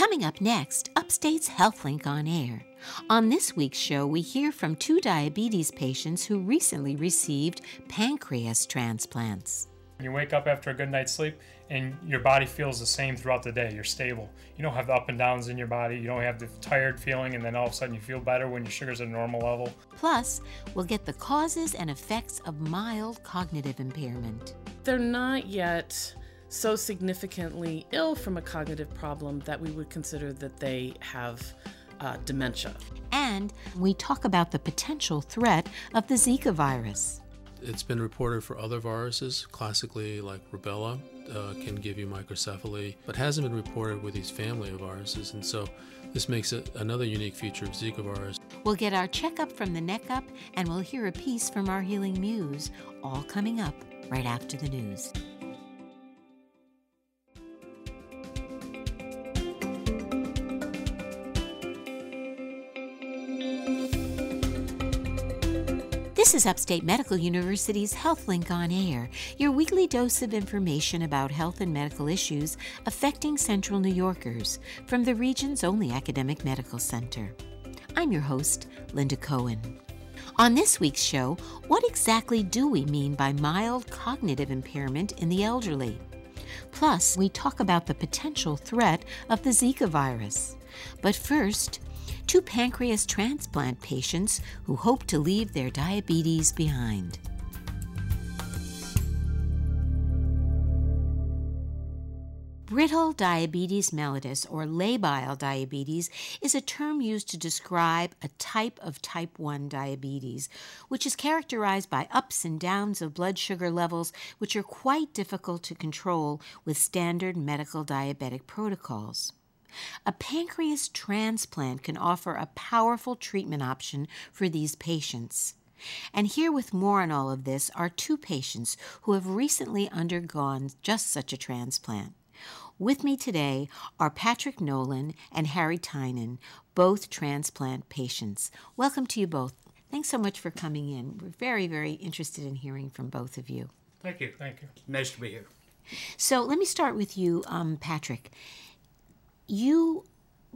Coming up next, Upstate's HealthLink on air. On this week's show, we hear from two diabetes patients who recently received pancreas transplants. You wake up after a good night's sleep and your body feels the same throughout the day. You're stable. You don't have the up and downs in your body. You don't have the tired feeling, and then all of a sudden you feel better when your sugar's at a normal level. Plus, we'll get the causes and effects of mild cognitive impairment. They're not yet so significantly ill from a cognitive problem that we would consider that they have uh, dementia. And we talk about the potential threat of the Zika virus. It's been reported for other viruses, classically like rubella, uh, can give you microcephaly, but hasn't been reported with these family of viruses. And so this makes it another unique feature of Zika virus. We'll get our checkup from the neck up, and we'll hear a piece from our healing muse, all coming up right after the news. This is Upstate Medical University's HealthLink on Air, your weekly dose of information about health and medical issues affecting Central New Yorkers from the region's only academic medical center. I'm your host, Linda Cohen. On this week's show, what exactly do we mean by mild cognitive impairment in the elderly? Plus, we talk about the potential threat of the Zika virus. But first, two pancreas transplant patients who hope to leave their diabetes behind. Brittle diabetes mellitus, or labile diabetes, is a term used to describe a type of type 1 diabetes, which is characterized by ups and downs of blood sugar levels which are quite difficult to control with standard medical diabetic protocols. A pancreas transplant can offer a powerful treatment option for these patients. And here with more on all of this are two patients who have recently undergone just such a transplant. With me today are Patrick Nolan and Harry Tynan, both transplant patients. Welcome to you both. Thanks so much for coming in. We're very, very interested in hearing from both of you. Thank you. Thank you. Nice to be here. So let me start with you, um, Patrick. You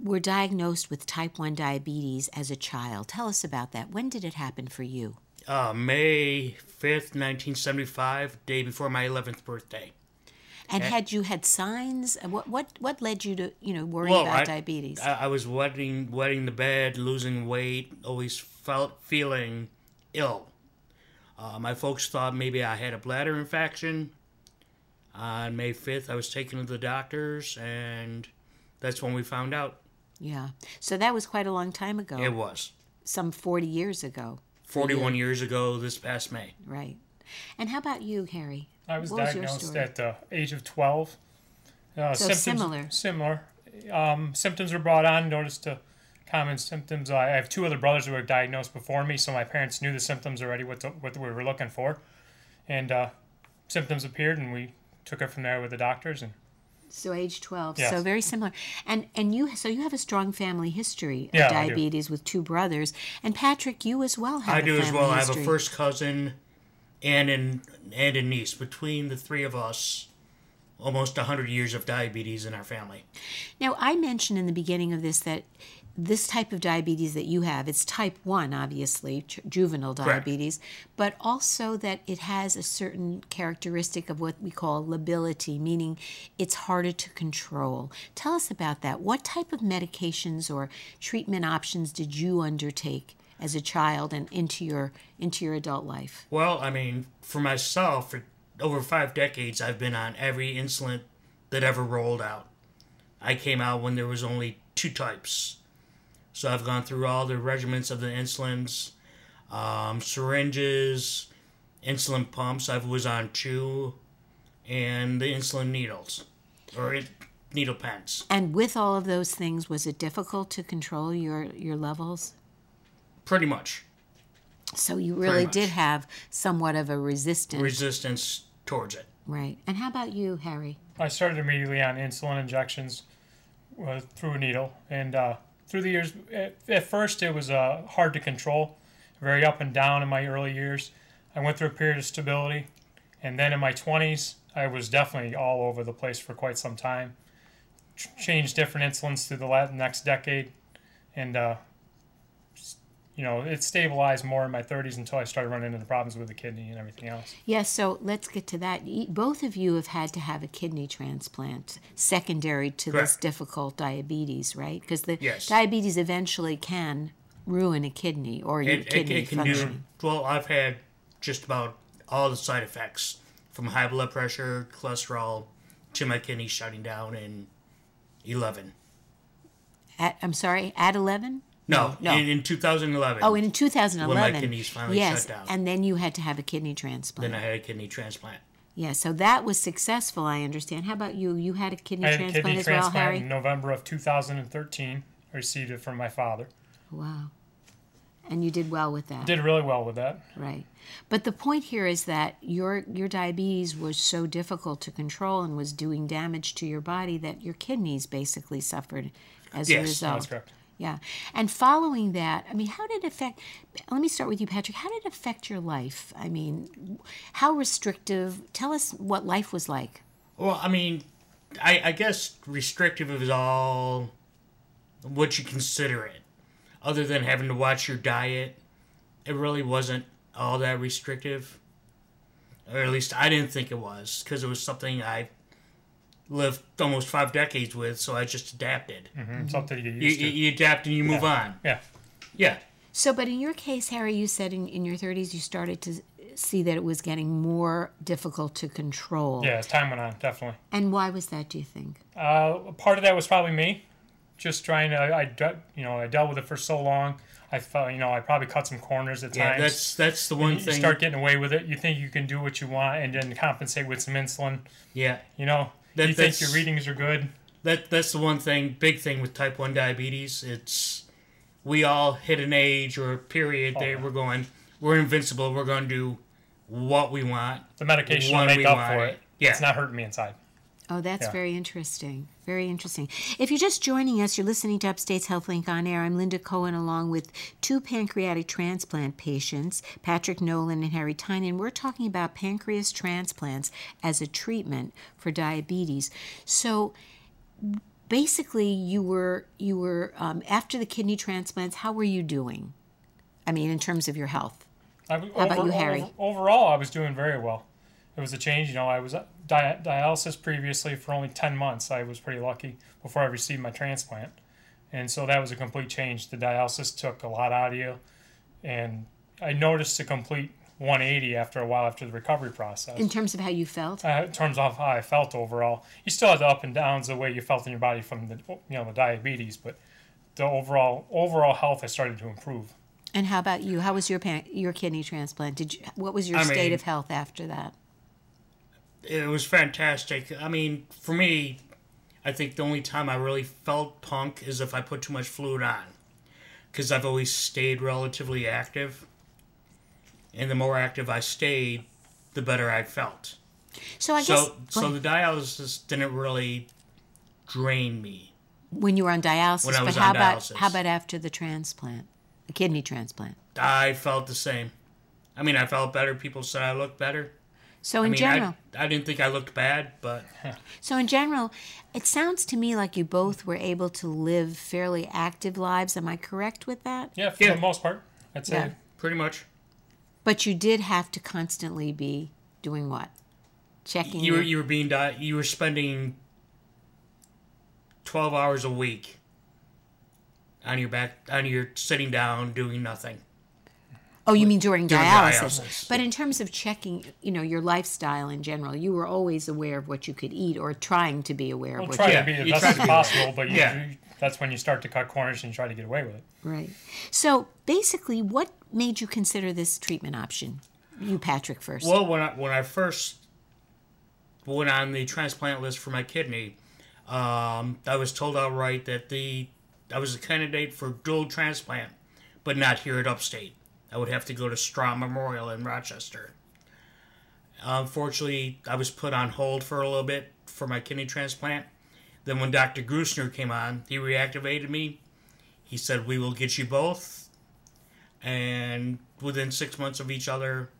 were diagnosed with type 1 diabetes as a child. Tell us about that. When did it happen for you? Uh, May 5th, 1975, day before my 11th birthday. And Eh. had you had signs? Uh, What what what led you to you know worry Well, about I- diabetes? I, I was wetting, wetting the bed, losing weight, always felt feeling ill. Uh, my folks thought maybe I had a bladder infection. On May 5th, I was taken to the doctors, and that's when we found out yeah. So that was quite a long time ago. it was. Some forty years ago, 41 years ago this past May. right? And how about you, Harry? I was What your diagnosed story? at the age of 12. Uh, So similar. Similar. Um, symptoms were brought on. Noticed the common symptoms. I have two other brothers who were diagnosed before me, so my parents knew the symptoms already, what, the, what we were looking for. And uh, symptoms appeared, and we took it from there with the doctors. And So age twelve. Yes. So very similar. And and you so you have a strong family history of Yeah, diabetes with two brothers. And Patrick, you as well have I a do as well. I have a first cousin and an and a niece. Between the three of us, almost hundred years of diabetes in our family. Now, I mentioned in the beginning of this that this type of diabetes that you have, it's type 1, obviously, juvenile Correct. diabetes, but also that it has a certain characteristic of what we call lability, meaning it's harder to control. Tell us about that. What type of medications or treatment options did you undertake as a child and into your into your adult life? Well, I mean, for myself, for over five decades, I've been on every insulin that ever rolled out. I came out when there was only two types. So I've gone through all the regimens of the insulins, um, syringes, insulin pumps. I was on chew, and the insulin needles, or it, needle pens. And with all of those things, was it difficult to control your your levels? Pretty much So you really did have somewhat of a resistance, resistance towards it. right? And how about you, Harry? I started immediately on insulin injections uh, through a needle, and uh, through the years, at, at first it was uh, hard to control, very up and down in my early years. I went through a period of stability, and then in my 20s, I was definitely all over the place for quite some time. ch- changed different insulins through the next decade, and uh, you know it stabilized more in my 30s until I started running into the problems with the kidney and everything else. Yes, so let's get to that. Both of you have had to have a kidney transplant secondary to this difficult diabetes, right? Because the Yes. diabetes eventually can ruin a kidney or your It, it, kidney it can function. do well. I've had just about all the side effects from high blood pressure, cholesterol, to my kidney shutting down in eleven. At, I'm sorry, at 11? No, no. In, in 2011. Oh, in 2011. my kidneys finally yes, shut down. and then you had to have a kidney transplant. then I had a kidney transplant. yeah, so that was successful, I understand. How about you? You had a kidney I had a transplant kidney as well, transplant Harry? in November of 2013. I received it from my father. Wow. And you did well with that. Did really well with that. Right. But the point here is that your your diabetes was so difficult to control and was doing damage to your body that your kidneys basically suffered as a Yes, result. That's correct. Yeah. And following that, I mean, how did it affect let me start with you, Patrick. How did it affect your life? I mean, how restrictive tell us what life was like. Well, I mean, I, I guess restrictive is all what you consider it. Other than having to watch your diet, it really wasn't all that restrictive. Or at least I didn't think it was, because it was something I lived almost five decades with, so I just adapted. Mm-hmm. Something to get You, used you, to. you adapt and you move on. Yeah. Yeah. So, but in your case, Harry, you said in, in your 30s you started to see that it was getting more difficult to control. Yeah, as time went on, definitely. And why was that, do you think? Uh, part of that was probably me, just trying to. I, de- you know, I dealt with it for so long. I felt, you know, I probably cut some corners at Yeah, times. that's that's the one you thing. You start getting away with it. You think you can do what you want, and then compensate with some insulin. yeah, You know, That- you think your readings are good. that that's the one thing, big thing with type one diabetes. It's we all hit an age or a period that oh, yeah. we're going, we're invincible. We're going to do what we want. The medication will make up want for it. it. Yeah. It's not hurting me inside. Oh, that's Yeah. very interesting. Very interesting. If you're just joining us, you're listening to Upstate's HealthLink on Air. I'm Linda Cohen, along with two pancreatic transplant patients, Patrick Nolan and Harry Tynan. We're talking about pancreas transplants as a treatment for diabetes. So, basically, you were you were um, after the kidney transplants. How were you doing? I mean, in terms of your health. I, How about you, Harry? overall, I was doing very well. It was a change. You know, I was di- dialysis previously for only 10 months. I was pretty lucky before I received my transplant. And so that was a complete change. The dialysis took a lot out of you. And I noticed a complete 180 after a while after the recovery process. In terms of how you felt, uh, in terms of how I felt overall, you still had the up and downs the way you felt in your body from the you know the diabetes, but the overall overall health has started to improve. and how about you? How was your pan- your kidney transplant? Did you, what was your I state mean- of health after that? It was fantastic. I mean, for me, I think the only time I really felt punk is if I put too much fluid on, because I've always stayed relatively active, and the more active I stayed, the better I felt. So I guess So, so the dialysis didn't really drain me. when you were on dialysis, When I but was how on about dialysis. how about after the transplant, the kidney transplant? I felt the same. I mean, I felt better. People said I looked better. So I in mean, general, I, I didn't think I looked bad, but so in general, it sounds to me like you both were able to live fairly active lives. Am I correct with that? Yeah, for Yeah. the most part, I'd say. Yeah. pretty much. But you did have to constantly be doing what? Checking. You were you were being di- you were spending twelve hours a week on your back on your sitting down doing nothing. Oh, you mean during During dialysis. dialysis. But in terms of checking, you know, your lifestyle in general, you were always aware of what you could eat or trying to be aware Well, of what try you Yeah, to be the best as possible, but you, Yeah. you- that's when you start to cut corners and you try to get away with it. Right. So basically, what made you consider this treatment option? You, Patrick, first. Well, when I when I first went on the transplant list for my kidney, um, I was told outright that the I was a candidate for dual transplant, but not here at Upstate. I would have to go to Strong Memorial in Rochester. Unfortunately, I was put on hold for a little bit for my kidney transplant. Then, when Dr. Gruessner came on, he reactivated me. He said, "We will get you both," and within six months of each other,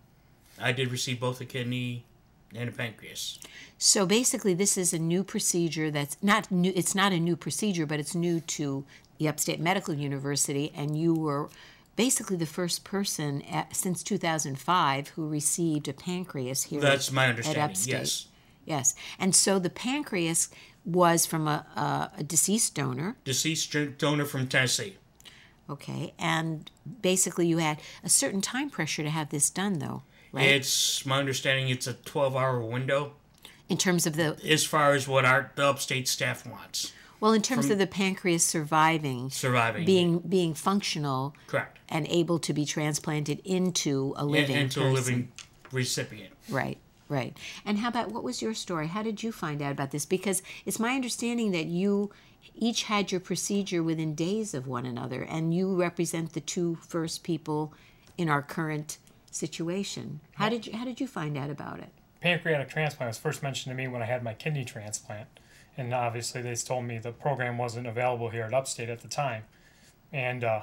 I did receive both a kidney and a pancreas. So basically, this is a new procedure that's not new. It's not a new procedure, but it's new to the Upstate Medical University, and you were basically the first person at, since 2005 who received a pancreas here. That's my at understanding. Upstate. Yes. Yes, and so the pancreas was from a, a, a deceased donor. Deceased donor from Tennessee. Okay, and basically you had a certain time pressure to have this done, though, right? It's my understanding it's a 12 hour window in terms of the as far as what our the upstate staff wants. Well, in terms of the pancreas surviving, Surviving. being being functional, Correct. and able to be transplanted into a living into person. a living recipient. Right, right. And how about what was your story? How did you find out about this? Because it's my understanding that you each had your procedure within days of one another, and you represent the two first people in our current situation. How did you How did you find out about it? Pancreatic transplant was first mentioned to me when I had my kidney transplant, and obviously they told me the program wasn't available here at Upstate at the time, and uh,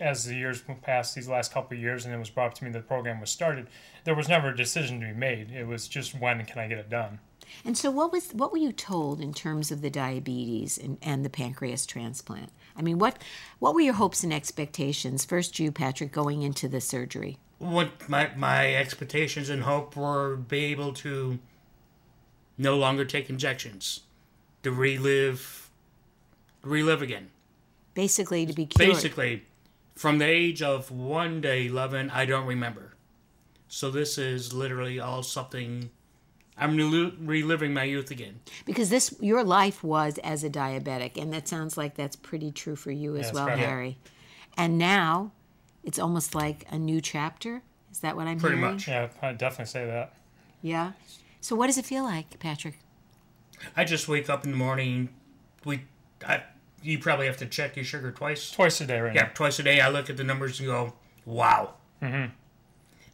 as the years passed, these last couple of years, and it was brought up to me that the program was started, there was never a decision to be made. It was just when can I get it done. And so, what was what were you told in terms of the diabetes and, and the pancreas transplant? I mean, what what were your hopes and expectations? First, you, Patrick, going into the surgery. What my my expectations and hope were be able to no longer take injections, to relive, relive again. Basically, to be cured. Basically, from the age of one to eleven, I don't remember. So this is literally all something. I'm rel- reliving my youth again. because this your life was as a diabetic, and that sounds like that's pretty true for you as that's well, right. Harry. And now, it's almost like a new chapter. Is that what I'm Pretty hearing? much. Yeah, I'd definitely say that. Yeah. So, what does it feel like, Patrick? I just wake up in the morning. We, I, you probably have to check your sugar twice. Twice a day right Yeah, now. twice a day. I look at the numbers and go, "Wow." Mm-hmm.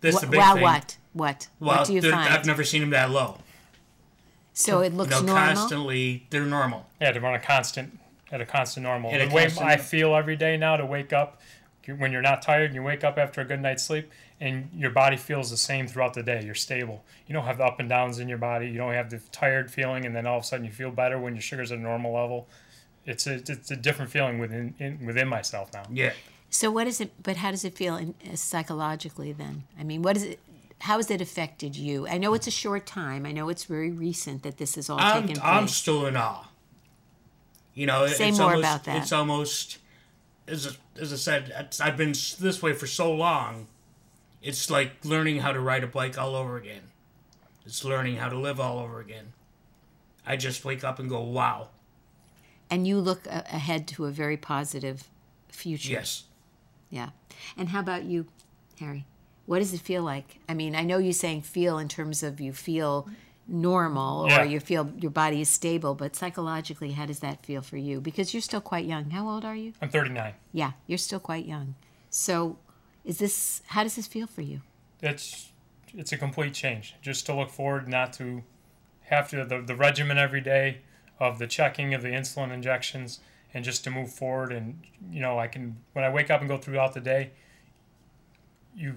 This is Wh- the big wow, thing. what? What? Well, what do you find? I've never seen them that low. so it looks no, normal. constantly they're normal. Yeah, they're on a constant at a constant normal. At the way constant- I feel every day now to wake up when you're not tired, and you wake up after a good night's sleep, and your body feels the same throughout the day. You're stable. You don't have the up and downs in your body. You don't have the tired feeling, and then all of a sudden you feel better when your sugar's at a normal level. It's a it's a different feeling within in, within myself now. Yeah. So, what is it? But how does it feel in, uh, psychologically then? I mean, what is it? How has it affected you? I know it's a short time. I know it's very recent that this is all I'm taken place. I'm still in awe. You know, it- Say it's more almost, about that. It's almost as as I said, it's, I've been this way for so long. It's like learning how to ride a bike all over again. It's learning how to live all over again. I just wake up and go, "Wow, and you look a- ahead to a very positive future. yes." Yeah. And how about you, Harry? What does it feel like? I mean, I know you're saying feel in terms of you feel normal or Yeah. you feel your body is stable, but psychologically, how does that feel for you? Because you're still quite young. How old are you? I'm 39. Yeah, you're still quite young. So, is this how does this feel for you? it's it's a complete change. Just to look forward, not to have to the, the regimen every day of the checking of the insulin injections, and just to move forward. And you know, I can when I wake up and go throughout the day, you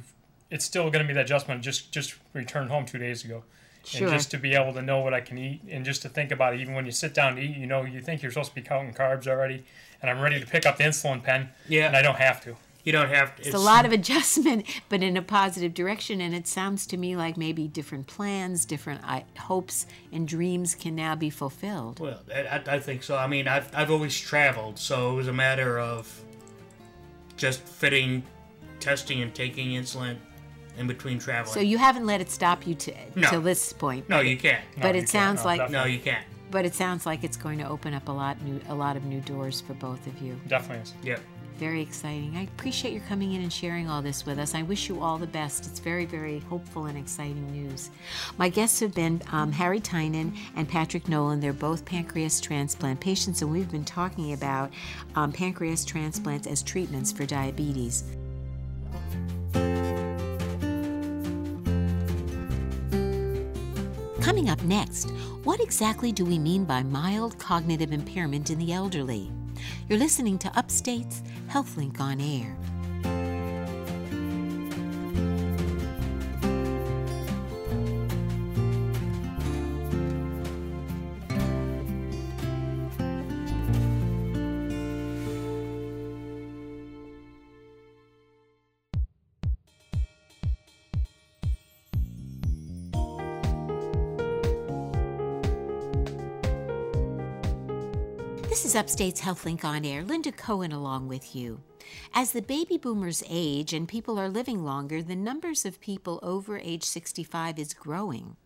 it's still going to be that adjustment. Just just returned home two days ago. Sure. And just to be able to know what I can eat, and just to think about it, even when you sit down to eat, you know, you think you're supposed to be counting carbs already, and I'm ready to pick up the insulin pen, Yeah. and I don't have to. You don't have to. It's a lot of adjustment, but in a positive direction. And it sounds to me like maybe different plans, different I, hopes, and dreams can now be fulfilled. Well, I, I- I think so. I mean, I've, I've always traveled, so it was a matter of just fitting, testing, and taking insulin in between traveling. So you haven't let it stop you to No. till this point. no, you can't. but you it can't. sounds No, like definitely. No, you can't. but it sounds like it's going to open up a lot new a lot of new doors for both of you. Definitely is. Yeah. Very exciting. I appreciate your coming in and sharing all this with us. I wish you all the best. It's very, very hopeful and exciting news. My guests have been um, Harry Tynan and Patrick Nolan. They're both pancreas transplant patients, and we've been talking about um, pancreas transplants as treatments for diabetes. Coming up next, what exactly do we mean by mild cognitive impairment in the elderly? You're listening to Upstate's HealthLink on Air. Upstate's HealthLink on Air. Linda Cohen along with you. As the baby boomers age and people are living longer, the numbers of people over age 65 is growing.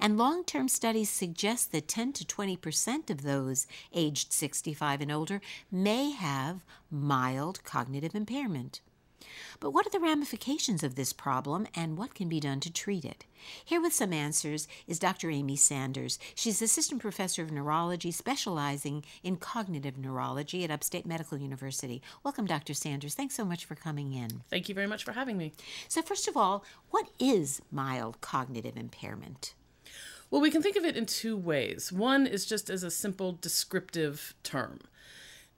And long term studies suggest that 10 to 20 percent of those aged 65 and older may have mild cognitive impairment. But what are the ramifications of this problem and what can be done to treat it? Here with some answers is Dr. Amy Sanders. She's assistant professor of neurology specializing in cognitive neurology at Upstate Medical University. Welcome, Dr. Sanders. Thanks so much for coming in. Thank you very much for having me. So, first of all, what is mild cognitive impairment? Well, we can think of it in two ways. One is just as a simple descriptive term,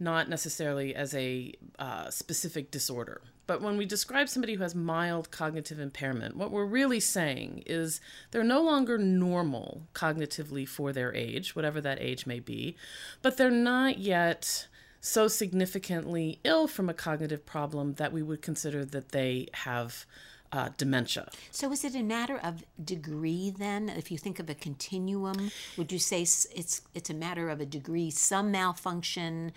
not necessarily as a uh, specific disorder. But when we describe somebody who has mild cognitive impairment, what we're really saying is they're no longer normal cognitively for their age, whatever that age may be, but they're not yet so significantly ill from a cognitive problem that we would consider that they have uh, dementia. So, is it a matter of degree then? If you think of a continuum, would you say it's it's a matter of a degree, some malfunction,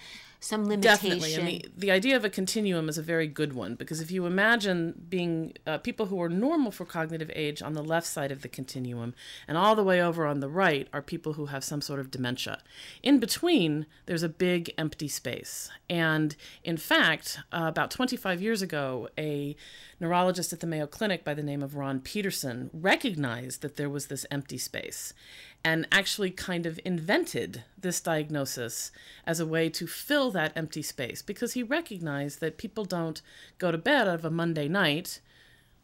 some limitation? Definitely. And the, the idea of a continuum is a very good one because if you imagine being uh, people who are normal for cognitive age on the left side of the continuum, and all the way over on the right are people who have some sort of dementia. In between, there's a big empty space. And in fact, uh, about 25 years ago, a neurologist at the Mayo Clinic by the name of Ron Petersen recognized that there was this empty space and actually kind of invented this diagnosis as a way to fill that empty space because he recognized that people don't go to bed of a Monday night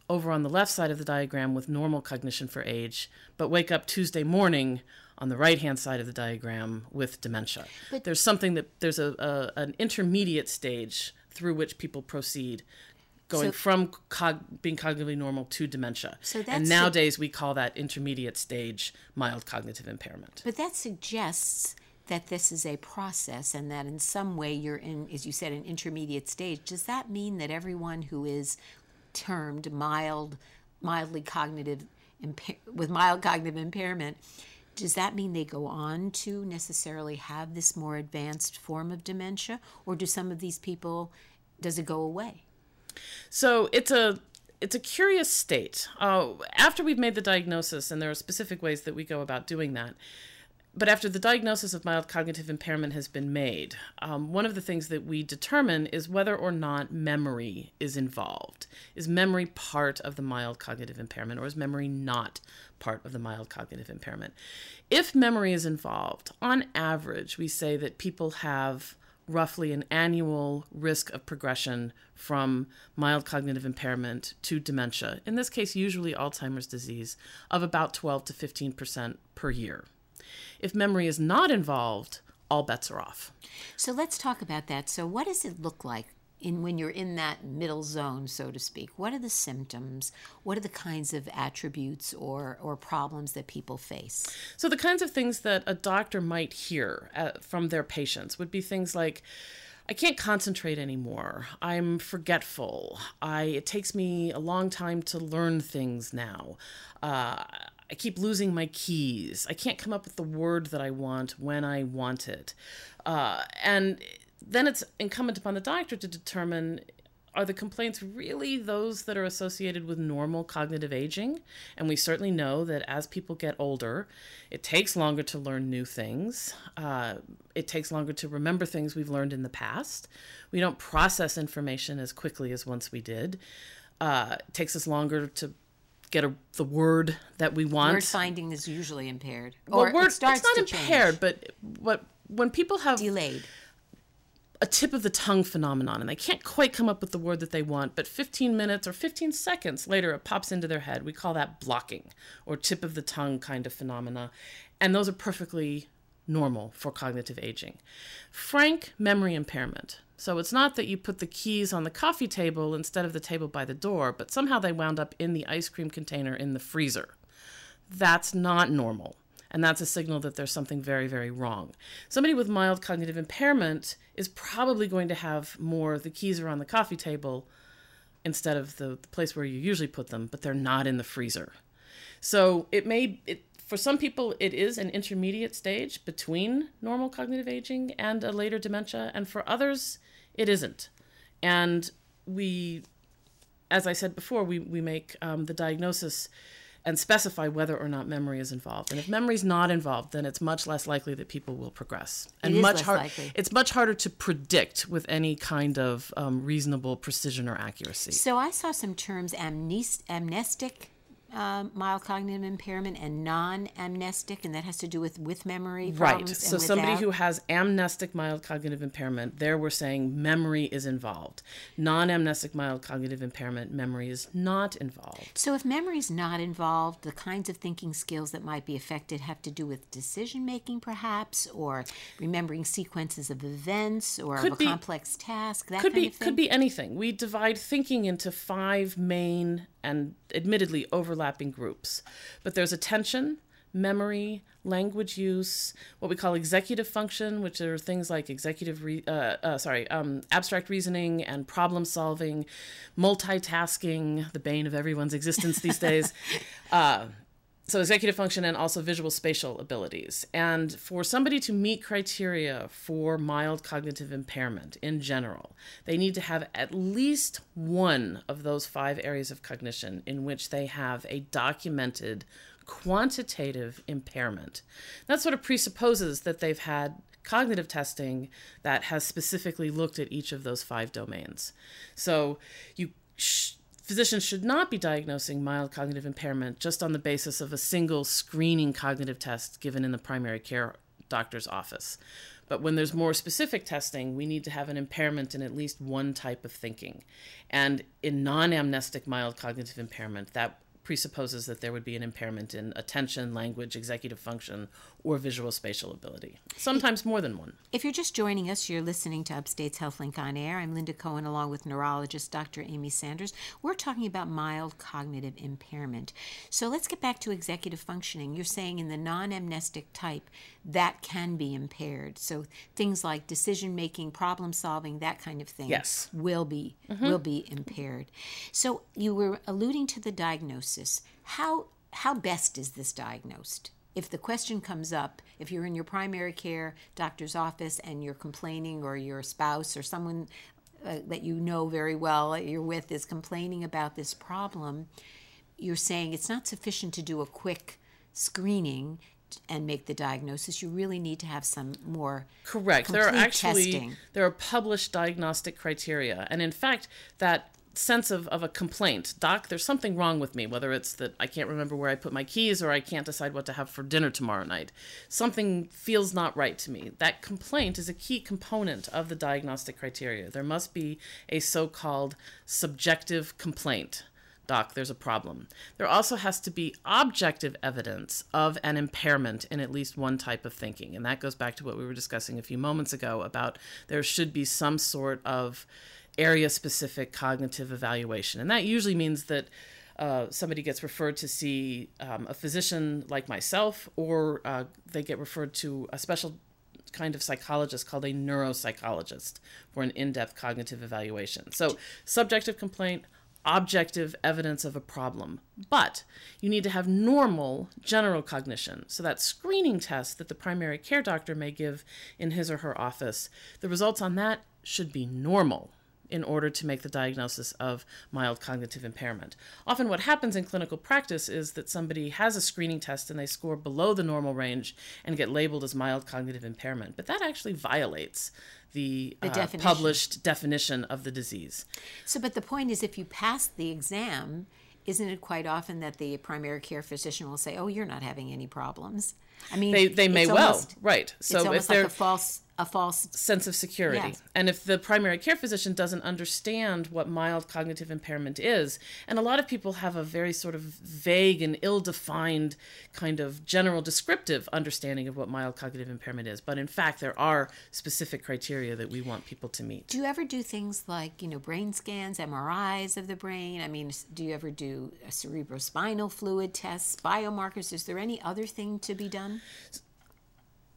over on the left side of the diagram with normal cognition for age, but wake up Tuesday morning on the right hand side of the diagram with dementia. But there's something that there's a, a an intermediate stage through which people proceed going so, from cog- being cognitively normal to dementia. So and nowadays we call that intermediate stage mild cognitive impairment. But that suggests that this is a process and that in some way you're in, as you said, an intermediate stage. Does that mean that everyone who is termed mild, mildly cognitive, impa- with mild cognitive impairment, does that mean they go on to necessarily have this more advanced form of dementia, or do some of these people, does it go away? So it's a it's a curious state. Uh, after we've made the diagnosis, and there are specific ways that we go about doing that. But after the diagnosis of mild cognitive impairment has been made, um, one of the things that we determine is whether or not memory is involved. Is memory part of the mild cognitive impairment, or is memory not part of the mild cognitive impairment? If memory is involved, on average, we say that people have roughly an annual risk of progression from mild cognitive impairment to dementia, in this case, usually Alzheimer's disease, of about 12 to 15% per year. If memory is not involved, all bets are off. So let's talk about that. So, what does it look like in when you're in that middle zone, so to speak? What are the symptoms? What are the kinds of attributes or or problems that people face? So the kinds of things that a doctor might hear uh, from their patients would be things like. I can't concentrate anymore. I'm forgetful. I it takes me a long time to learn things now. Uh, I keep losing my keys. I can't come up with the word that I want when I want it. Uh, and then it's incumbent upon the doctor to determine are the complaints really those that are associated with normal cognitive aging? And we certainly know that as people get older, it takes longer to learn new things. Uh, it takes longer to remember things we've learned in the past. We don't process information as quickly as once we did. Uh, it takes us longer to get a, the word that we want. Word finding is usually impaired. Or well, word, it starts it's not impaired, change. but what when people have delayed a tip of the tongue phenomenon and they can't quite come up with the word that they want, but 15 minutes or 15 seconds later it pops into their head. We call that blocking or tip of the tongue kind of phenomena. And those are perfectly normal for cognitive aging. Frank memory impairment. So it's not that you put the keys on the coffee table instead of the table by the door, but somehow they wound up in the ice cream container in the freezer. That's not normal and that's a signal that there's something very, very wrong. Somebody with mild cognitive impairment is probably going to have more the keys are on the coffee table instead of the, the place where you usually put them, but they're not in the freezer. So it may, it, for some people, it is an intermediate stage between normal cognitive aging and a later dementia, and for others, it isn't. And we, as I said before, we, we make um, the diagnosis and specify whether or not memory is involved. And if memory is not involved, then it's much less likely that people will progress. And much less hard- likely. It's much harder to predict with any kind of um, reasonable precision or accuracy. So I saw some terms amnest- amnestic um, mild cognitive impairment and non-amnestic, and that has to do with with memory Right. So somebody without. who has amnestic mild cognitive impairment, there we're saying memory is involved. Non-amnestic mild cognitive impairment, memory is not involved. So if memory is not involved, the kinds of thinking skills that might be affected have to do with decision making, perhaps, or remembering sequences of events, or Could of a be- complex task. That could kind be of thing. could be anything. We divide thinking into five main and admittedly overlapping groups. But there's attention, memory, language use, what we call executive function, which are things like executive, re- uh, uh, sorry, um, abstract reasoning and problem solving, multitasking, the bane of everyone's existence these days. Uh, so executive function and also visual spatial abilities. And for somebody to meet criteria for mild cognitive impairment in general they need to have at least one of those five areas of cognition in which they have a documented quantitative impairment. That sort of presupposes that they've had cognitive testing that has specifically looked at each of those five domains. So you sh- physicians should not be diagnosing mild cognitive impairment just on the basis of a single screening cognitive test given in the primary care doctor's office. But when there's more specific testing, we need to have an impairment in at least one type of thinking. And in non amnestic mild cognitive impairment, that presupposes that there would be an impairment in attention, language, executive function, or visual spatial ability. Sometimes more than one. If you're just joining us, you're listening to Upstate's HealthLink on Air. I'm Linda Cohen, along with neurologist Dr. Amy Sanders. We're talking about mild cognitive impairment. So let's get back to executive functioning. You're saying in the non amnestic type, that can be impaired. So things like decision making, problem solving, that kind of thing Yes. will be mm-hmm. will be impaired. So you were alluding to the diagnosis. How how best is this diagnosed? If the question comes up, if you're in your primary care doctor's office and you're complaining, or your spouse or someone uh, that you know very well you're with is complaining about this problem, you're saying it's not sufficient to do a quick screening and make the diagnosis. You really need to have some more Correct. There are actually testing. there are published diagnostic criteria, and in fact, that sense of, of a complaint, doc, there's something wrong with me. Whether it's that I can't remember where I put my keys, or I can't decide what to have for dinner tomorrow night, something feels not right to me. That complaint is a key component of the diagnostic criteria. There must be a so-called subjective complaint doc, there's a problem. There also has to be objective evidence of an impairment in at least one type of thinking. And that goes back to what we were discussing a few moments ago about there should be some sort of area specific cognitive evaluation. And that usually means that. Uh, somebody gets referred to see um, a physician like myself, or uh, they get referred to a special kind of psychologist called a neuropsychologist for an in depth cognitive evaluation. So, subjective complaint, objective evidence of a problem. But you need to have normal general cognition. So, that screening test that the primary care doctor may give in his or her office, the results on that should be normal in order to make the diagnosis of mild cognitive impairment. Often, what happens in clinical practice is that somebody has a screening test and they score below the normal range and get labeled as mild cognitive impairment. But that actually violates the, The uh, definition. published definition of the disease. So, but the point is, if you pass the exam, isn't it quite often that the primary care physician will say, "Oh, you're not having any problems"? I mean, They, they may it's well, right. So if almost they're like a false, a false. sense of security. Yes. And if the primary care physician doesn't understand what mild cognitive impairment is, and a lot of people have a very sort of vague and ill defined kind of general descriptive understanding of what mild cognitive impairment is, but in fact, there are specific criteria that we want people to meet. Do you ever do things like you know brain scans, MRIs of the brain? I mean, do you ever do a cerebrospinal fluid tests, biomarkers? Is there any other thing to be done?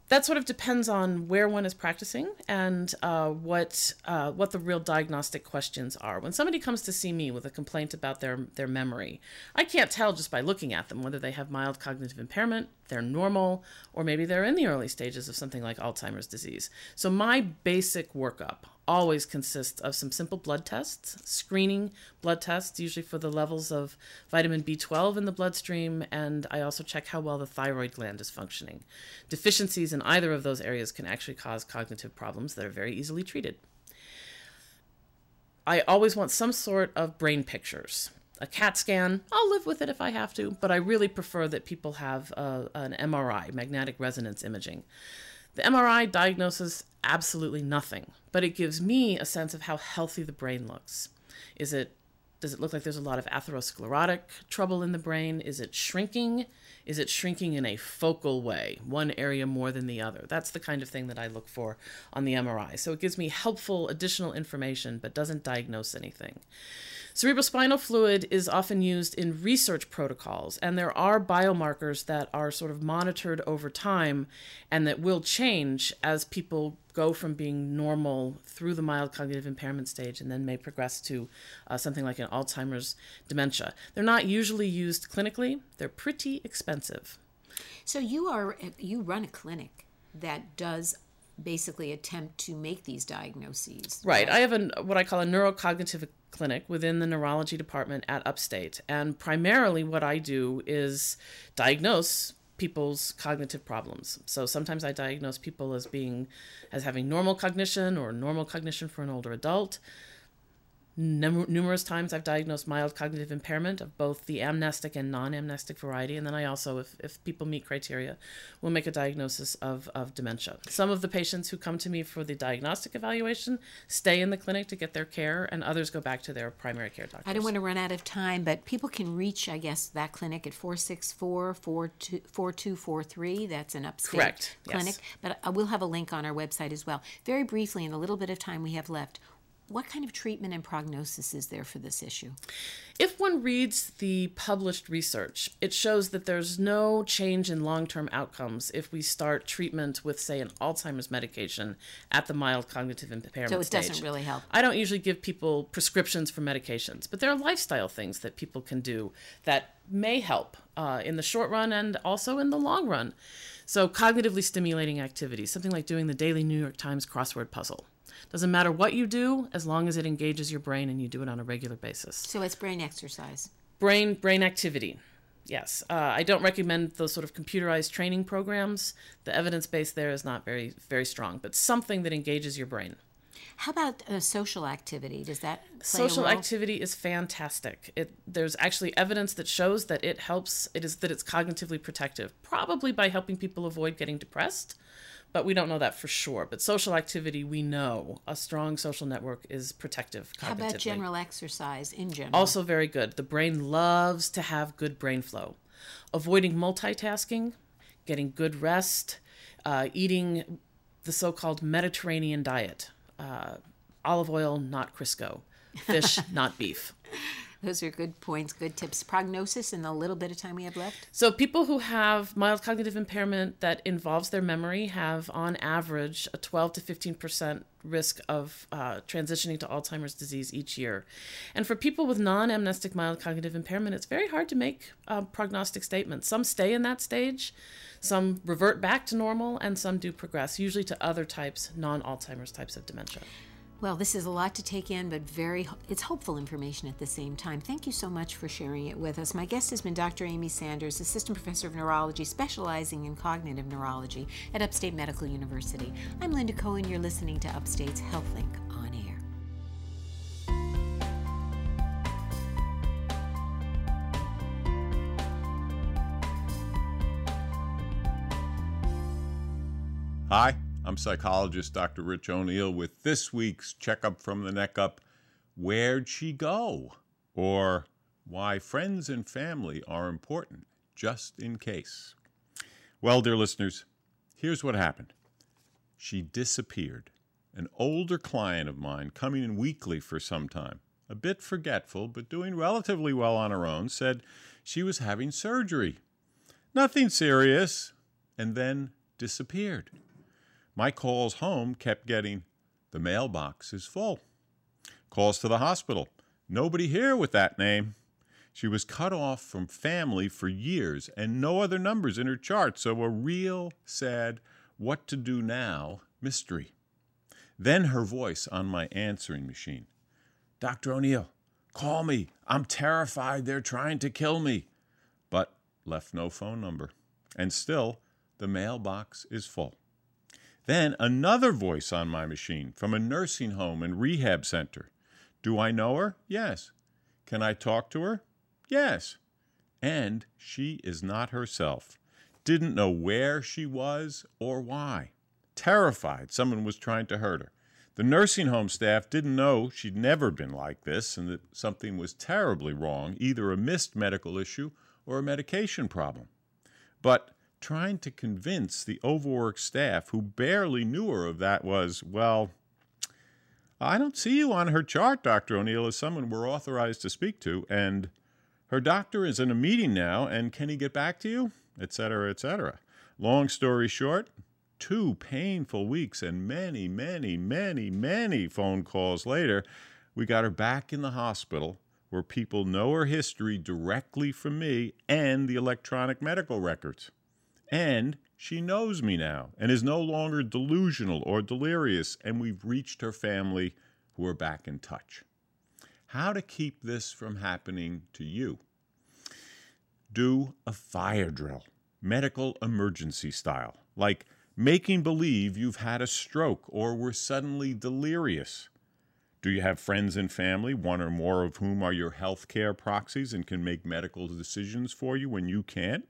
That sort of depends on where one is practicing and uh, what uh, what the real diagnostic questions are. When somebody comes to see me with a complaint about their their memory, I can't tell just by looking at them whether they have mild cognitive impairment they're normal, or maybe they're in the early stages of something like Alzheimer's disease. So, my basic workup always consists of some simple blood tests, screening blood tests, usually for the levels of vitamin B12 in the bloodstream, and I also check how well the thyroid gland is functioning. Deficiencies in either of those areas can actually cause cognitive problems that are very easily treated. I always want some sort of brain pictures a CAT scan. I'll live with it if I have to, but I really prefer that people have uh, an MRI, magnetic resonance imaging. The MRI diagnoses absolutely nothing, but it gives me a sense of how healthy the brain looks. Is it does it look like there's a lot of atherosclerotic trouble in the brain? Is it shrinking? Is it shrinking in a focal way, one area more than the other? That's the kind of thing that I look for on the MRI. So it gives me helpful additional information but doesn't diagnose anything. Cerebrospinal fluid is often used in research protocols, and there are biomarkers that are sort of monitored over time and that will change as people go from being normal through the mild cognitive impairment stage and then may progress to uh, something like an Alzheimer's dementia. They're not usually used clinically, they're pretty expensive. So you are you run a clinic that does basically attempt to make these diagnoses. Right. I have a what I call a neurocognitive clinic within the neurology department at Upstate, and primarily what I do is diagnose people's cognitive problems. So sometimes I diagnose people as being as having normal cognition or normal cognition for an older adult. Num- numerous times I've diagnosed mild cognitive impairment of both the amnestic and non amnestic variety. And then I also, if, if people meet criteria, will make a diagnosis of, of dementia. Some of the patients who come to me for the diagnostic evaluation stay in the clinic to get their care, and others go back to their primary care doctor. I don't want to run out of time, but people can reach, I guess, that clinic at 464 4243. That's an upstate Correct. clinic. Yes. But uh, I will have a link on our website as well. Very briefly, in the little bit of time we have left, what kind of treatment and prognosis is there for this issue? If one reads the published research, it shows that there's no change in long term outcomes if we start treatment with, say, an Alzheimer's medication at the mild cognitive impairment So it stage. doesn't really help. I don't usually give people prescriptions for medications, but there are lifestyle things that people can do that may help uh, in the short run and also in the long run. So, cognitively stimulating activities, something like doing the daily New York Times crossword puzzle. Doesn't matter what you do as long as it engages your brain and you do it on a regular basis. So it's brain exercise. Brain brain activity. Yes, uh, I don't recommend those sort of computerized training programs. The evidence base there is not very very strong, but something that engages your brain. How about uh, social activity? Does that play Social a role? activity is fantastic. It there's actually evidence that shows that it helps. It is that it's cognitively protective, probably by helping people avoid getting depressed, but we don't know that for sure. But social activity, we know a strong social network is protective. How about general exercise in general? Also, very good. The brain loves to have good brain flow. Avoiding multitasking, getting good rest, uh, eating the so called Mediterranean diet uh, olive oil, not Crisco, fish, not beef. Those are good points, good tips. Prognosis in the little bit of time we have left. So, people who have mild cognitive impairment that involves their memory have, on average, a 12 to 15 percent risk of uh, transitioning to Alzheimer's disease each year. And for people with non amnestic mild cognitive impairment, it's very hard to make uh, prognostic statements. Some stay in that stage, some revert back to normal, and some do progress, usually to other types, non Alzheimer's types of dementia. Well, this is a lot to take in, but very it's hopeful information at the same time. Thank you so much for sharing it with us. My guest has been Dr. Amy Sanders, assistant professor of neurology specializing in cognitive neurology at Upstate Medical University. I'm Linda Cohen. You're listening to Upstate's HealthLink on air. Hi, I'm psychologist Dr. Rich O'Neill with this week's Checkup from the Neck Up Where'd She Go? Or Why Friends and Family Are Important, just in case. Well, dear listeners, here's what happened she disappeared. An older client of mine, coming in weekly for some time, a bit forgetful, but doing relatively well on her own, said she was having surgery. Nothing serious, and then disappeared. My calls home kept getting, the mailbox is full. Calls to the hospital, nobody here with that name. She was cut off from family for years and no other numbers in her chart, so a real sad what to do now mystery. Then her voice on my answering machine Dr. O'Neill, call me. I'm terrified they're trying to kill me. But left no phone number. And still, the mailbox is full. Then another voice on my machine from a nursing home and rehab center. Do I know her? Yes. Can I talk to her? Yes. And she is not herself. Didn't know where she was or why. Terrified someone was trying to hurt her. The nursing home staff didn't know she'd never been like this and that something was terribly wrong, either a missed medical issue or a medication problem. But trying to convince the overworked staff who barely knew her of that was, well, I don't see you on her chart, Dr. O'Neill, as someone we're authorized to speak to, and her doctor is in a meeting now, and can he get back to you? Etc., etc. Long story short, two painful weeks and many, many, many, many phone calls later, we got her back in the hospital where people know her history directly from me and the electronic medical records. And she knows me now and is no longer delusional or delirious, and we've reached her family who are back in touch. How to keep this from happening to you? Do a fire drill, medical emergency style, like making believe you've had a stroke or were suddenly delirious. Do you have friends and family, one or more of whom are your healthcare proxies and can make medical decisions for you when you can't?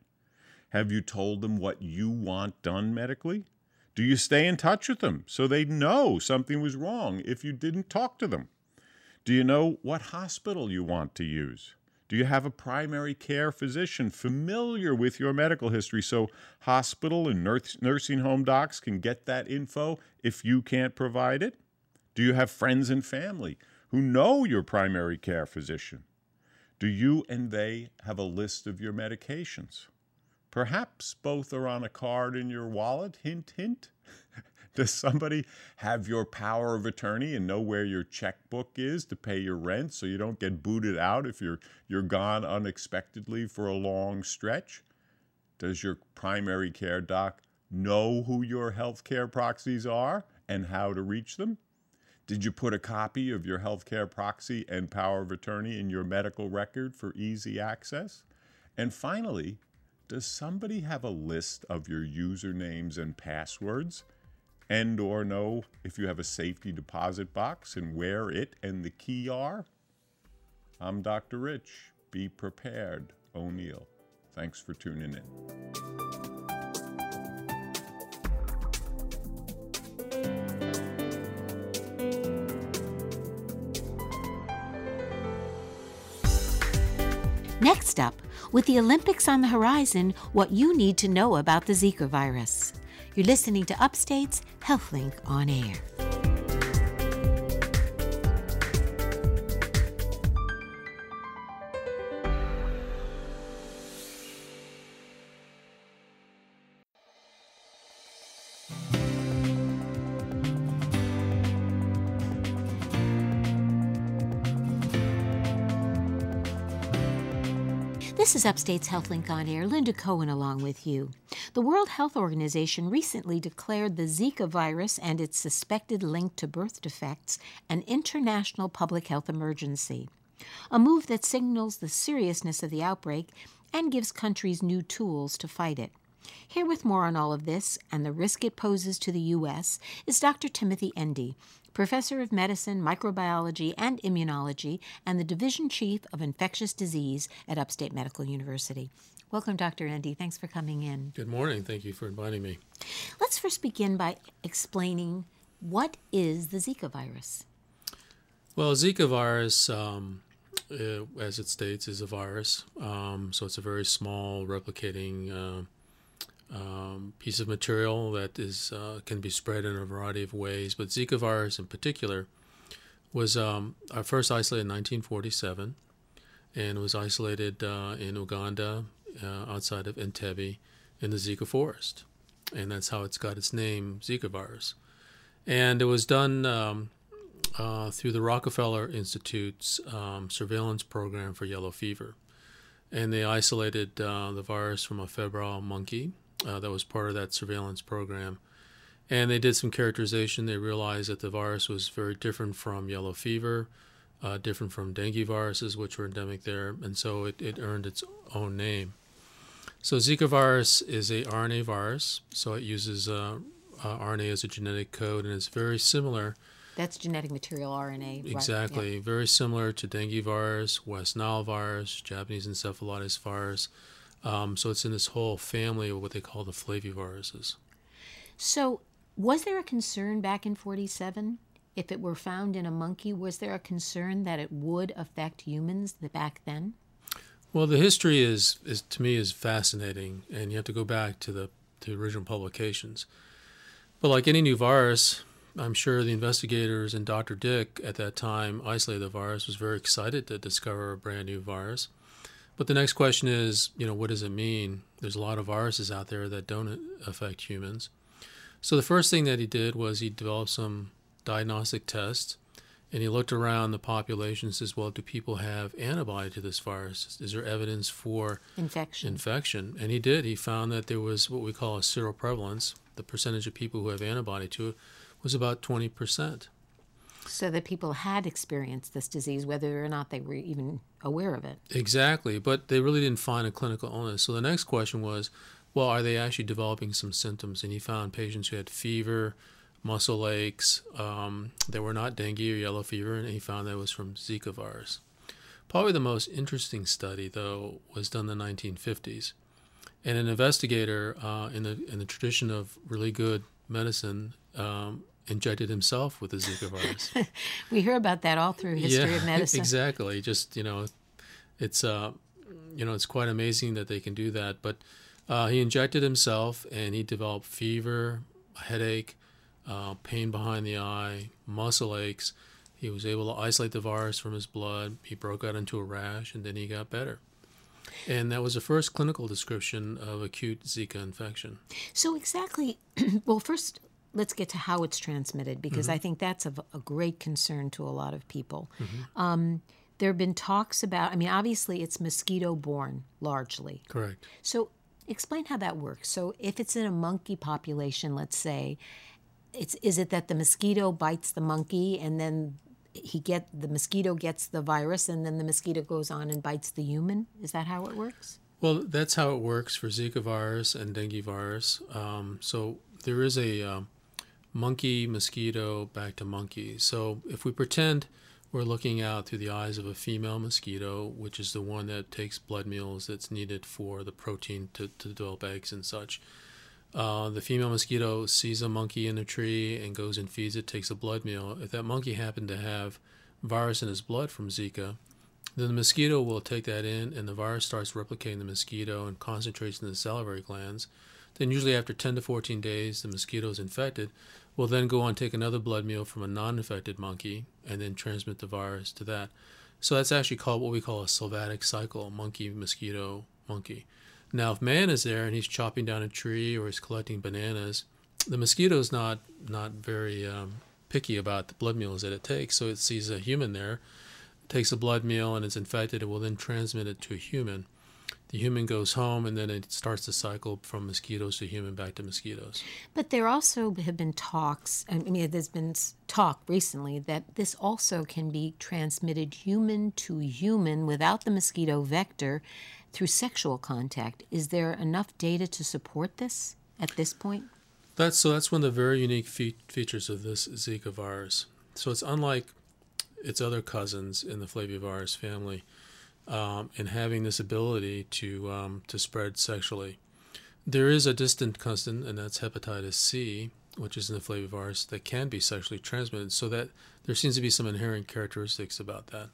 Have you told them what you want done medically? Do you stay in touch with them so they know something was wrong if you didn't talk to them? Do you know what hospital you want to use? Do you have a primary care physician familiar with your medical history so hospital and nursing home docs can get that info if you can't provide it? Do you have friends and family who know your primary care physician? Do you and they have a list of your medications? Perhaps both are on a card in your wallet. Hint, hint. Does somebody have your power of attorney and know where your checkbook is to pay your rent so you don't get booted out if you're you're gone unexpectedly for a long stretch? Does your primary care doc know who your healthcare proxies are and how to reach them? Did you put a copy of your healthcare proxy and power of attorney in your medical record for easy access? And finally, does somebody have a list of your usernames and passwords and or know if you have a safety deposit box and where it and the key are? I'm Dr. Rich. Be prepared, O'Neill. Thanks for tuning in. Next up, with the Olympics on the horizon, what you need to know about the Zika virus. You're listening to Upstate's HealthLink on Air. This is Upstate's HealthLink on Air. Linda Cohen along with you. The World Health Organization recently declared the Zika virus and its suspected link to birth defects an international public health emergency, a move that signals the seriousness of the outbreak and gives countries new tools to fight it. Here with more on all of this and the risk it poses to the U.S. is Dr. Timothy Endy, professor of medicine, microbiology, and immunology, and the division chief of infectious disease at Upstate Medical University. Welcome, Dr. Endy. Thanks for coming in. Good morning. Thank you for inviting me. Let's first begin by explaining what is the Zika virus. Well, Zika virus, um, uh, as it states, is a virus. Um, so it's a very small replicating uh, um, piece of material that is uh, can be spread in a variety of ways. But Zika virus, in particular, was um, first isolated in 1947, and was isolated uh, in Uganda, uh, outside of Entebbe, in the Zika forest, and that's how it's got its name, Zika virus. And it was done um, uh, through the Rockefeller Institute's um, surveillance program for yellow fever. and they isolated uh, the virus from a febrile monkey uh, that was part of that surveillance program. And they did some characterization. They realized that the virus was very different from yellow fever, uh, different from dengue viruses, which were endemic there, and so it, it earned its own name. So Zika virus is a RNA virus, so it uses uh, uh, RNA as a genetic code, and it's very similar. That's genetic material RNA. right, Exactly, yeah. very similar to dengue virus, West Nile virus, Japanese encephalitis virus. Um, so it's in this whole family of what they call the flaviviruses. So, was there a concern back in 47? If it were found in a monkey, was there a concern that it would affect humans back then? Well, the history is, is to me is fascinating, and you have to go back to the to the original publications. But like any new virus, I'm sure the investigators and Dr. Dick at that time isolated the virus was very excited to discover a brand new virus. But the next question is, you know, what does it mean? There's a lot of viruses out there that don't affect humans. So the first thing that he did was he developed some diagnostic tests and he looked around the population and says, well, do people have antibody to this virus? Is there evidence for Infection. infection? And he did. He found that there was what we call a seroprevalence. The percentage of people who have antibody to it was about 20%. So that people had experienced this disease, whether or not they were even aware of it. Exactly. But they really didn't find a clinical illness. So the next question was, well, are they actually developing some symptoms? And he found patients who had fever, muscle aches um, that were not dengue or yellow fever, and he found that was from Zika virus. Probably the most interesting study, though, was done in the 1950s. And an investigator uh, in, the, in the tradition of really good medicine um, injected himself with the Zika virus. We hear about that all through history of medicine. exactly. Just you know, it's uh, you know, it's quite amazing that they can do that. But uh, he injected himself, and he developed fever, headache, uh, pain behind the eye, muscle aches. He was able to isolate the virus from his blood. He broke out into a rash, and then he got better. And that was the first clinical description of acute Zika infection. So exactly, well, first let's get to how it's transmitted because I think that's of a great concern to a lot of people. Um, there have been talks about. I mean, obviously, it's mosquito-borne largely. Correct. So explain how that works. So if it's in a monkey population, let's say, it's is it that the mosquito bites the monkey and then he get the mosquito gets the virus and then the mosquito goes on and bites the human? Is that how it works? Well, that's how it works for Zika virus and dengue virus. Um, so there is a um, monkey mosquito back to monkey. So if we pretend we're looking out through the eyes of a female mosquito, which is the one that takes blood meals that's needed for the protein to, to develop eggs and such. Uh, the female mosquito sees a monkey in a tree and goes and feeds it, takes a blood meal. If that monkey happened to have virus in his blood from Zika, then the mosquito will take that in and the virus starts replicating the mosquito and concentrates in the salivary glands. Then, usually after 10 to 14 days, the mosquito is infected, will then go on take another blood meal from a non infected monkey and then transmit the virus to that. So, that's actually called what we call a sylvatic cycle monkey, mosquito, monkey. Now, if man is there and he's chopping down a tree or he's collecting bananas, the mosquito is not, not very um, picky about the blood meals that it takes. So, it sees a human there takes a blood meal and it's infected, it will then transmit it to a human. The human goes home and then it starts the cycle from mosquitoes to human back to mosquitoes. But there also have been talks, I mean, there's been talk recently that this also can be transmitted human to human without the mosquito vector through sexual contact. Is there enough data to support this at this point? That's so that's one of the very unique fe- features of this Zika virus. So it's unlike its other cousins in the flavivirus family um, in having this ability to um, to spread sexually. There is a distant cousin, and that's hepatitis C, which is in the flavivirus that can be sexually transmitted. So that there seems to be some inherent characteristics about that.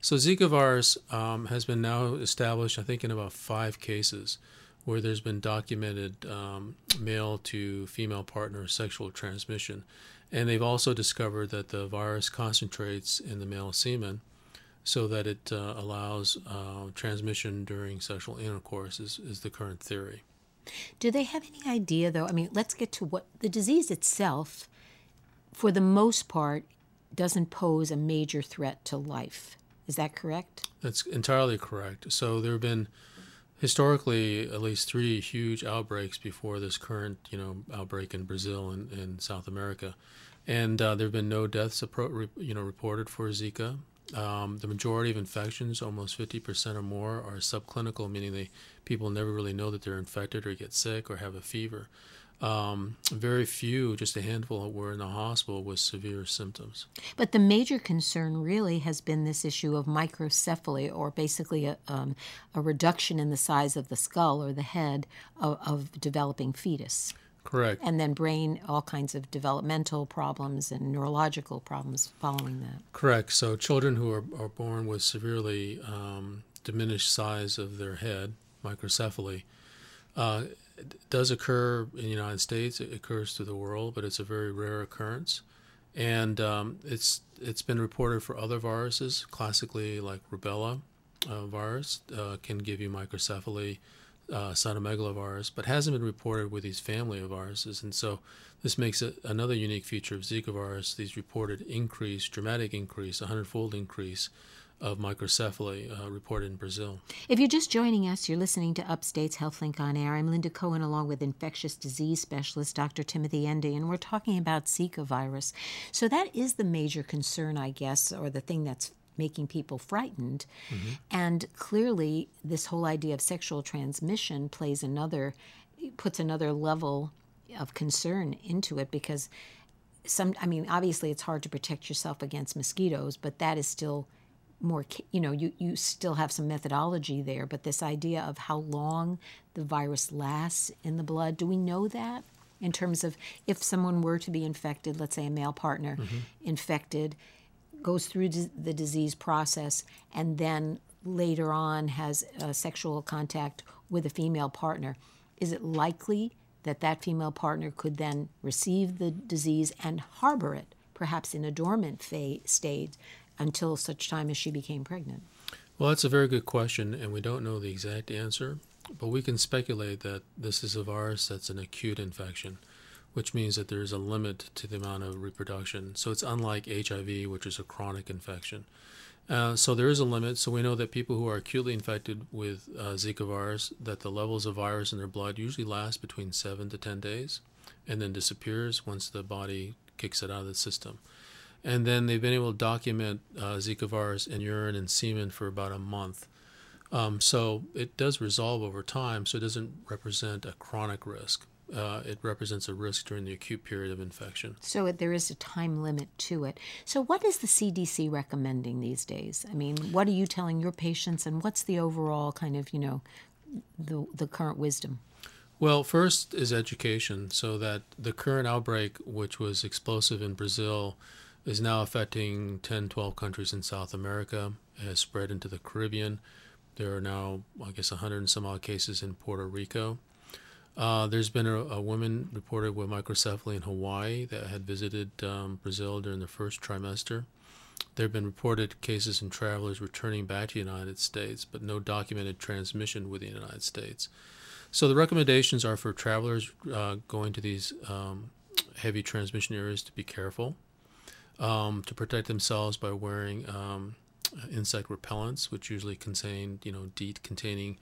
So Zika virus um, has been now established, I think, in about five cases where there's been documented um, male to female partner sexual transmission. And they've also discovered that the virus concentrates in the male semen so that it uh, allows uh, transmission during sexual intercourse, is, is the current theory. Do they have any idea, though? I mean, let's get to what the disease itself, for the most part, doesn't pose a major threat to life. Is that correct? That's entirely correct. So there have been historically at least three huge outbreaks before this current, you know, outbreak in Brazil and, and South America, and uh, there have been no deaths, appro- you know, reported for Zika. Um, the majority of infections, almost 50% or more, are subclinical, meaning they people never really know that they're infected or get sick or have a fever. Um, very few, just a handful, were in the hospital with severe symptoms. But the major concern really has been this issue of microcephaly, or basically a, um, a reduction in the size of the skull or the head of, of developing fetus. Correct. And then brain, all kinds of developmental problems and neurological problems following that. Correct. So children who are, are born with severely um, diminished size of their head, microcephaly, uh, does occur in the United States. It occurs through the world, but it's a very rare occurrence, and um, it's it's been reported for other viruses, classically like rubella uh, virus uh, can give you microcephaly, uh, cytomegalovirus, but hasn't been reported with these family of viruses, and so this makes it another unique feature of Zika virus. These reported increase, dramatic increase, a hundredfold increase of microcephaly uh, reported in Brazil. If you're just joining us, you're listening to Upstate's HealthLink on Air. I'm Linda Cohen, along with infectious disease specialist Dr. Timothy Endy, and we're talking about Zika virus. So that is the major concern, I guess, or the thing that's making people frightened. Mm-hmm. And clearly, this whole idea of sexual transmission plays another, puts another level of concern into it because some, I mean, obviously it's hard to protect yourself against mosquitoes, but that is still more you know you, you still have some methodology there but this idea of how long the virus lasts in the blood do we know that in terms of if someone were to be infected let's say a male partner mm-hmm. infected goes through the disease process and then later on has sexual contact with a female partner is it likely that that female partner could then receive the disease and harbor it perhaps in a dormant phase, state until such time as she became pregnant? Well, that's a very good question, and we don't know the exact answer, but we can speculate that this is a virus that's an acute infection, which means that there is a limit to the amount of reproduction. So it's unlike HIV, which is a chronic infection. Uh, so there is a limit. So we know that people who are acutely infected with uh, Zika virus, that the levels of virus in their blood usually last between seven to ten days, and then disappears once the body kicks it out of the system. And then they've been able to document uh, Zika virus in urine and semen for about a month. Um, so it does resolve over time, so it doesn't represent a chronic risk. Uh, it represents a risk during the acute period of infection. So there is a time limit to it. So, what is the CDC recommending these days? I mean, what are you telling your patients, and what's the overall kind of, you know, the, the current wisdom? Well, first is education, so that the current outbreak, which was explosive in Brazil, is now affecting 10, 12 countries in South America. It has spread into the Caribbean. There are now, I guess, 100 and some odd cases in Puerto Rico. Uh, there's been a, a, woman reported with microcephaly in Hawaii that had visited um, Brazil during the first trimester. There have been reported cases in travelers returning back to the United States, but no documented transmission within the United States. So the recommendations are for travelers uh, going to these um, heavy transmission areas to be careful um, to protect themselves by wearing um, insect repellents, which usually contain, you know, DEET containing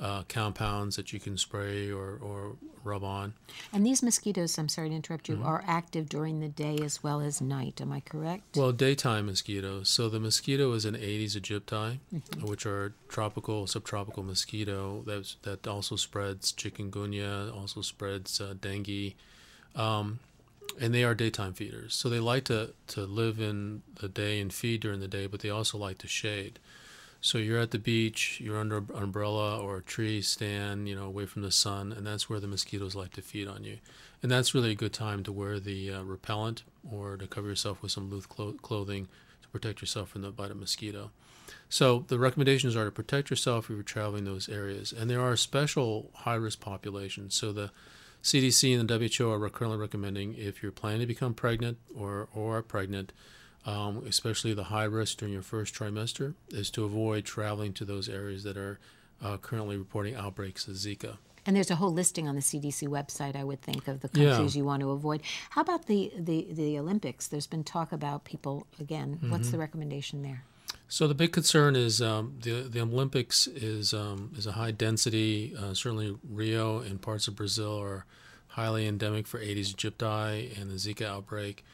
uh, compounds that you can spray or, or rub on. And these mosquitoes, I'm sorry to interrupt you, mm-hmm. are active during the day as well as night. Am I correct? Well, daytime mosquitoes. So the mosquito is an Aedes aegypti, mm-hmm. which are tropical, subtropical mosquito that that also spreads chikungunya, also spreads uh, dengue. Um, and they are daytime feeders. So they like to, to live in the day and feed during the day, but they also like to shade. So you're at the beach, you're under an umbrella or a tree stand, you know, away from the sun, and that's where the mosquitoes like to feed on you. And that's really a good time to wear the uh, repellent or to cover yourself with some loose clo- clothing to protect yourself from the bite of mosquito. So the recommendations are to protect yourself if you're traveling those areas. And there are special high risk populations. So the CDC and the WHO are currently recommending if you're planning to become pregnant or, or are pregnant, um, especially the high risk during your first trimester, is to avoid traveling to those areas that are uh, currently reporting outbreaks of Zika. And there's a whole listing on the CDC website, I would think, of the countries yeah. you want to avoid. How about the, the, the Olympics? There's been talk about people, again, mm-hmm. what's the recommendation there? So the big concern is um, the the Olympics is um, is a high density. Uh, certainly, Rio and parts of Brazil are highly endemic for Aedes aegypti and the Zika outbreak.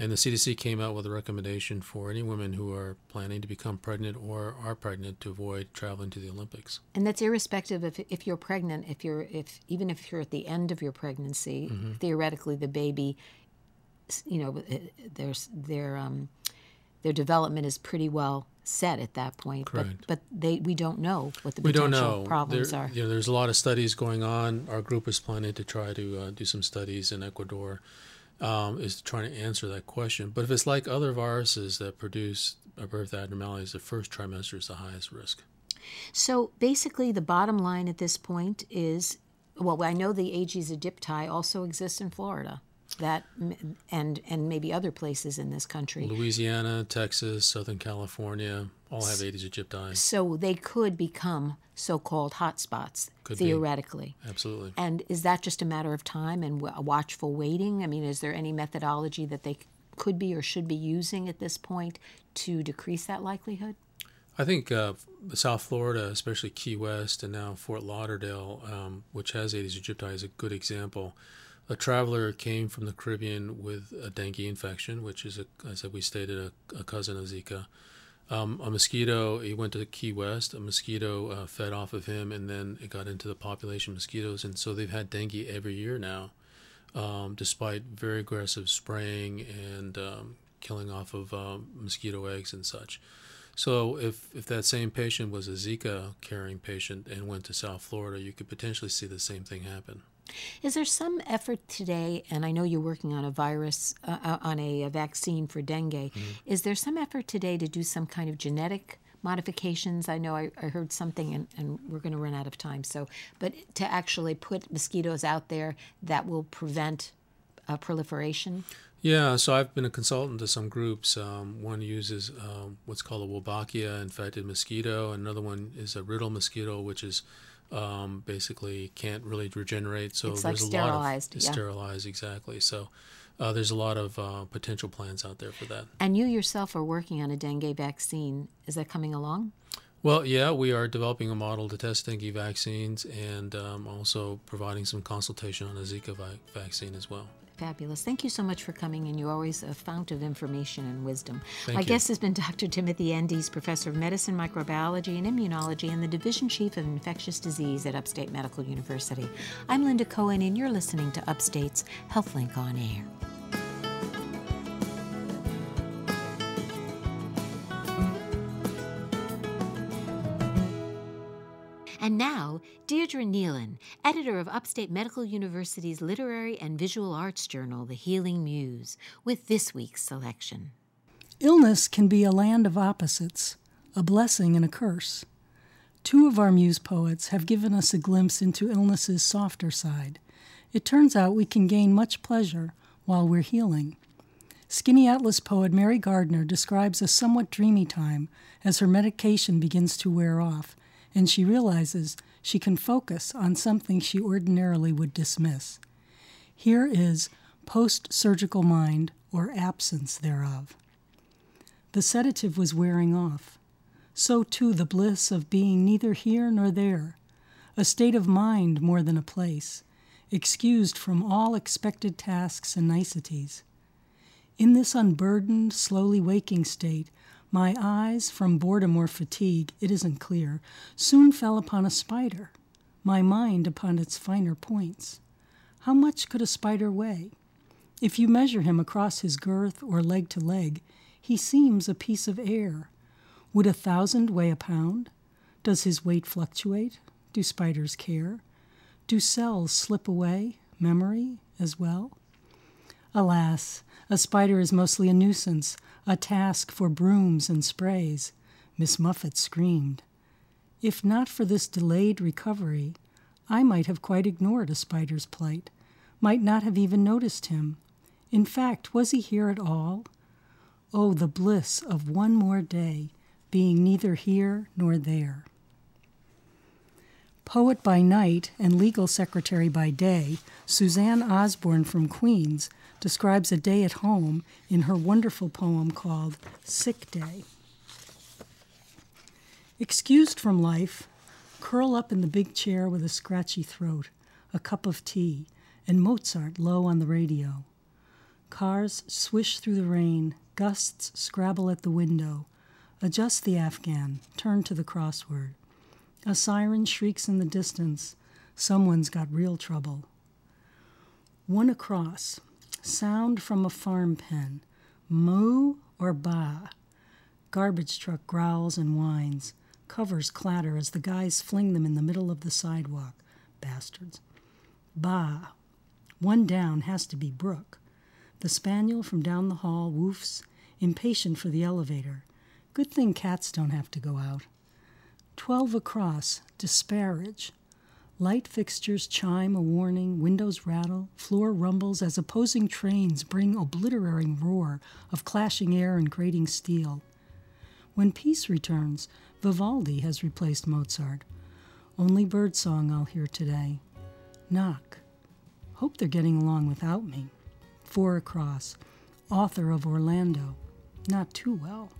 And the CDC came out with a recommendation for any women who are planning to become pregnant or are pregnant to avoid traveling to the Olympics. And that's irrespective of if you're pregnant, if you're if even if you're at the end of your pregnancy, Mm-hmm. theoretically the baby, you know, uh, there's their um, their development is pretty well set at that point. Correct. But but they we don't know what the We don't potential know. problems There- are. You know, there's a lot of studies going on. Our group is planning to try to uh, do some studies in Ecuador. Um, is trying to answer that question. But if it's like other viruses that produce a birth abnormalities, the first trimester is the highest risk. So basically, the bottom line at this point is, well, I know the Aedes aegypti also exists in Florida, that and and maybe other places in this country. Louisiana, Texas, Southern California all have Aedes aegypti. So they could become so-called hotspots Could be. theoretically. Absolutely. And is that just a matter of time and watchful waiting? I mean, is there any methodology that they could be or should be using at this point to decrease that likelihood? I think uh, South Florida, especially Key West, and now Fort Lauderdale, um, which has Aedes aegypti, is a good example. A traveler came from the Caribbean with a dengue infection, which is, a, as we stated, a, a cousin of Zika. Um, a mosquito, he went to Key West, a mosquito uh, fed off of him, and then it got into the population mosquitoes. And so they've had dengue every year now, um, despite very aggressive spraying and um, killing off of um, mosquito eggs and such. So if, if that same patient was a Zika carrying patient and went to South Florida, you could potentially see the same thing happen. Is there some effort today, and I know you're working on a virus, uh, uh, on a, a vaccine for dengue, is there some effort today to do some kind of genetic modifications? I know I, I heard something, and, and we're going to run out of time, so, but to actually put mosquitoes out there that will prevent uh, proliferation? Yeah, so I've been a consultant to some groups. Um, one uses um, what's called a Wolbachia infected mosquito. Another one is a RIDL mosquito, which is um, basically can't really regenerate. So It's like there's a sterilized, lot of yeah. sterilized exactly. So uh, there's a lot of uh, potential plans out there for that. And you yourself are working on a dengue vaccine. Is that coming along? Well, yeah, we are developing a model to test dengue vaccines and um, also providing some consultation on a Zika vi- vaccine as well. Fabulous. Thank you so much for coming, and you're always a fount of information and wisdom. Thank My you. guest has been Dr. Timothy Endy, professor of medicine, microbiology, and immunology, and the division chief of infectious disease at Upstate Medical University. I'm Linda Cohen, and you're listening to Upstate's HealthLink on Air. And now, Deirdre Nealon, editor of Upstate Medical University's literary and visual arts journal, The Healing Muse, with this week's selection. Illness can be a land of opposites, a blessing and a curse. Two of our muse poets have given us a glimpse into illness's softer side. It turns out we can gain much pleasure while we're healing. Skaneateles poet Mary Gardner describes a somewhat dreamy time as her medication begins to wear off, and she realizes she can focus on something she ordinarily would dismiss. Here is post surgical mind or absence thereof. The sedative was wearing off. So too the bliss of being neither here nor there, a state of mind more than a place, excused from all expected tasks and niceties. In this unburdened, slowly waking state, my eyes, from boredom or fatigue, it isn't clear, soon fell upon a spider, my mind upon its finer points. How much could a spider weigh? If you measure him across his girth or leg to leg, he seems a piece of air. Would a thousand weigh a pound? Does his weight fluctuate? Do spiders care? Do cells slip away, memory as well? Alas, a spider is mostly a nuisance, a task for brooms and sprays. Miss Muffet screamed. If not for this delayed recovery, I might have quite ignored a spider's plight, might not have even noticed him. In fact, was he here at all? Oh, the bliss of one more day, being neither here nor there. Poet by night and legal secretary by day, Suzanne Osborne from Queens describes a day at home in her wonderful poem called Sick Day. Excused from life, curl up in the big chair with a scratchy throat, a cup of tea, and Mozart low on the radio. Cars swish through the rain, gusts scrabble at the window. Adjust the Afghan, turn to the crossword. A siren shrieks in the distance. Someone's got real trouble. One across, sound from a farm pen. Moo or ba? Garbage truck growls and whines. Covers clatter as the guys fling them in the middle of the sidewalk. Bastards. Ba. One down has to be Brooke. The spaniel from down the hall woofs, impatient for the elevator. Good thing cats don't have to go out. Twelve across, disparage. Light fixtures chime a warning, windows rattle, floor rumbles as opposing trains bring obliterating roar of clashing air and grating steel. When peace returns, Vivaldi has replaced Mozart. Only birdsong I'll hear today. Knock. Hope they're getting along without me. Four across. Author of Orlando. Not too well.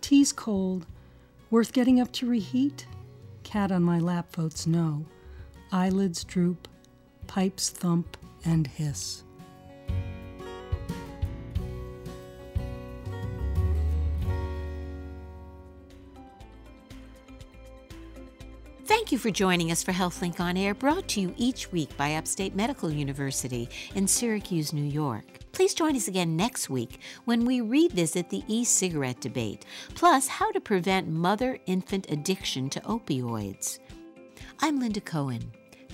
Tea's cold. Worth getting up to reheat? Cat on my lap votes no. Eyelids droop, pipes thump and hiss. Thank you for joining us for HealthLink on Air, brought to you each week by Upstate Medical University in Syracuse, New York. Please join us again next week when we revisit the e cigarette debate, plus how to prevent mother infant addiction to opioids. I'm Linda Cohen.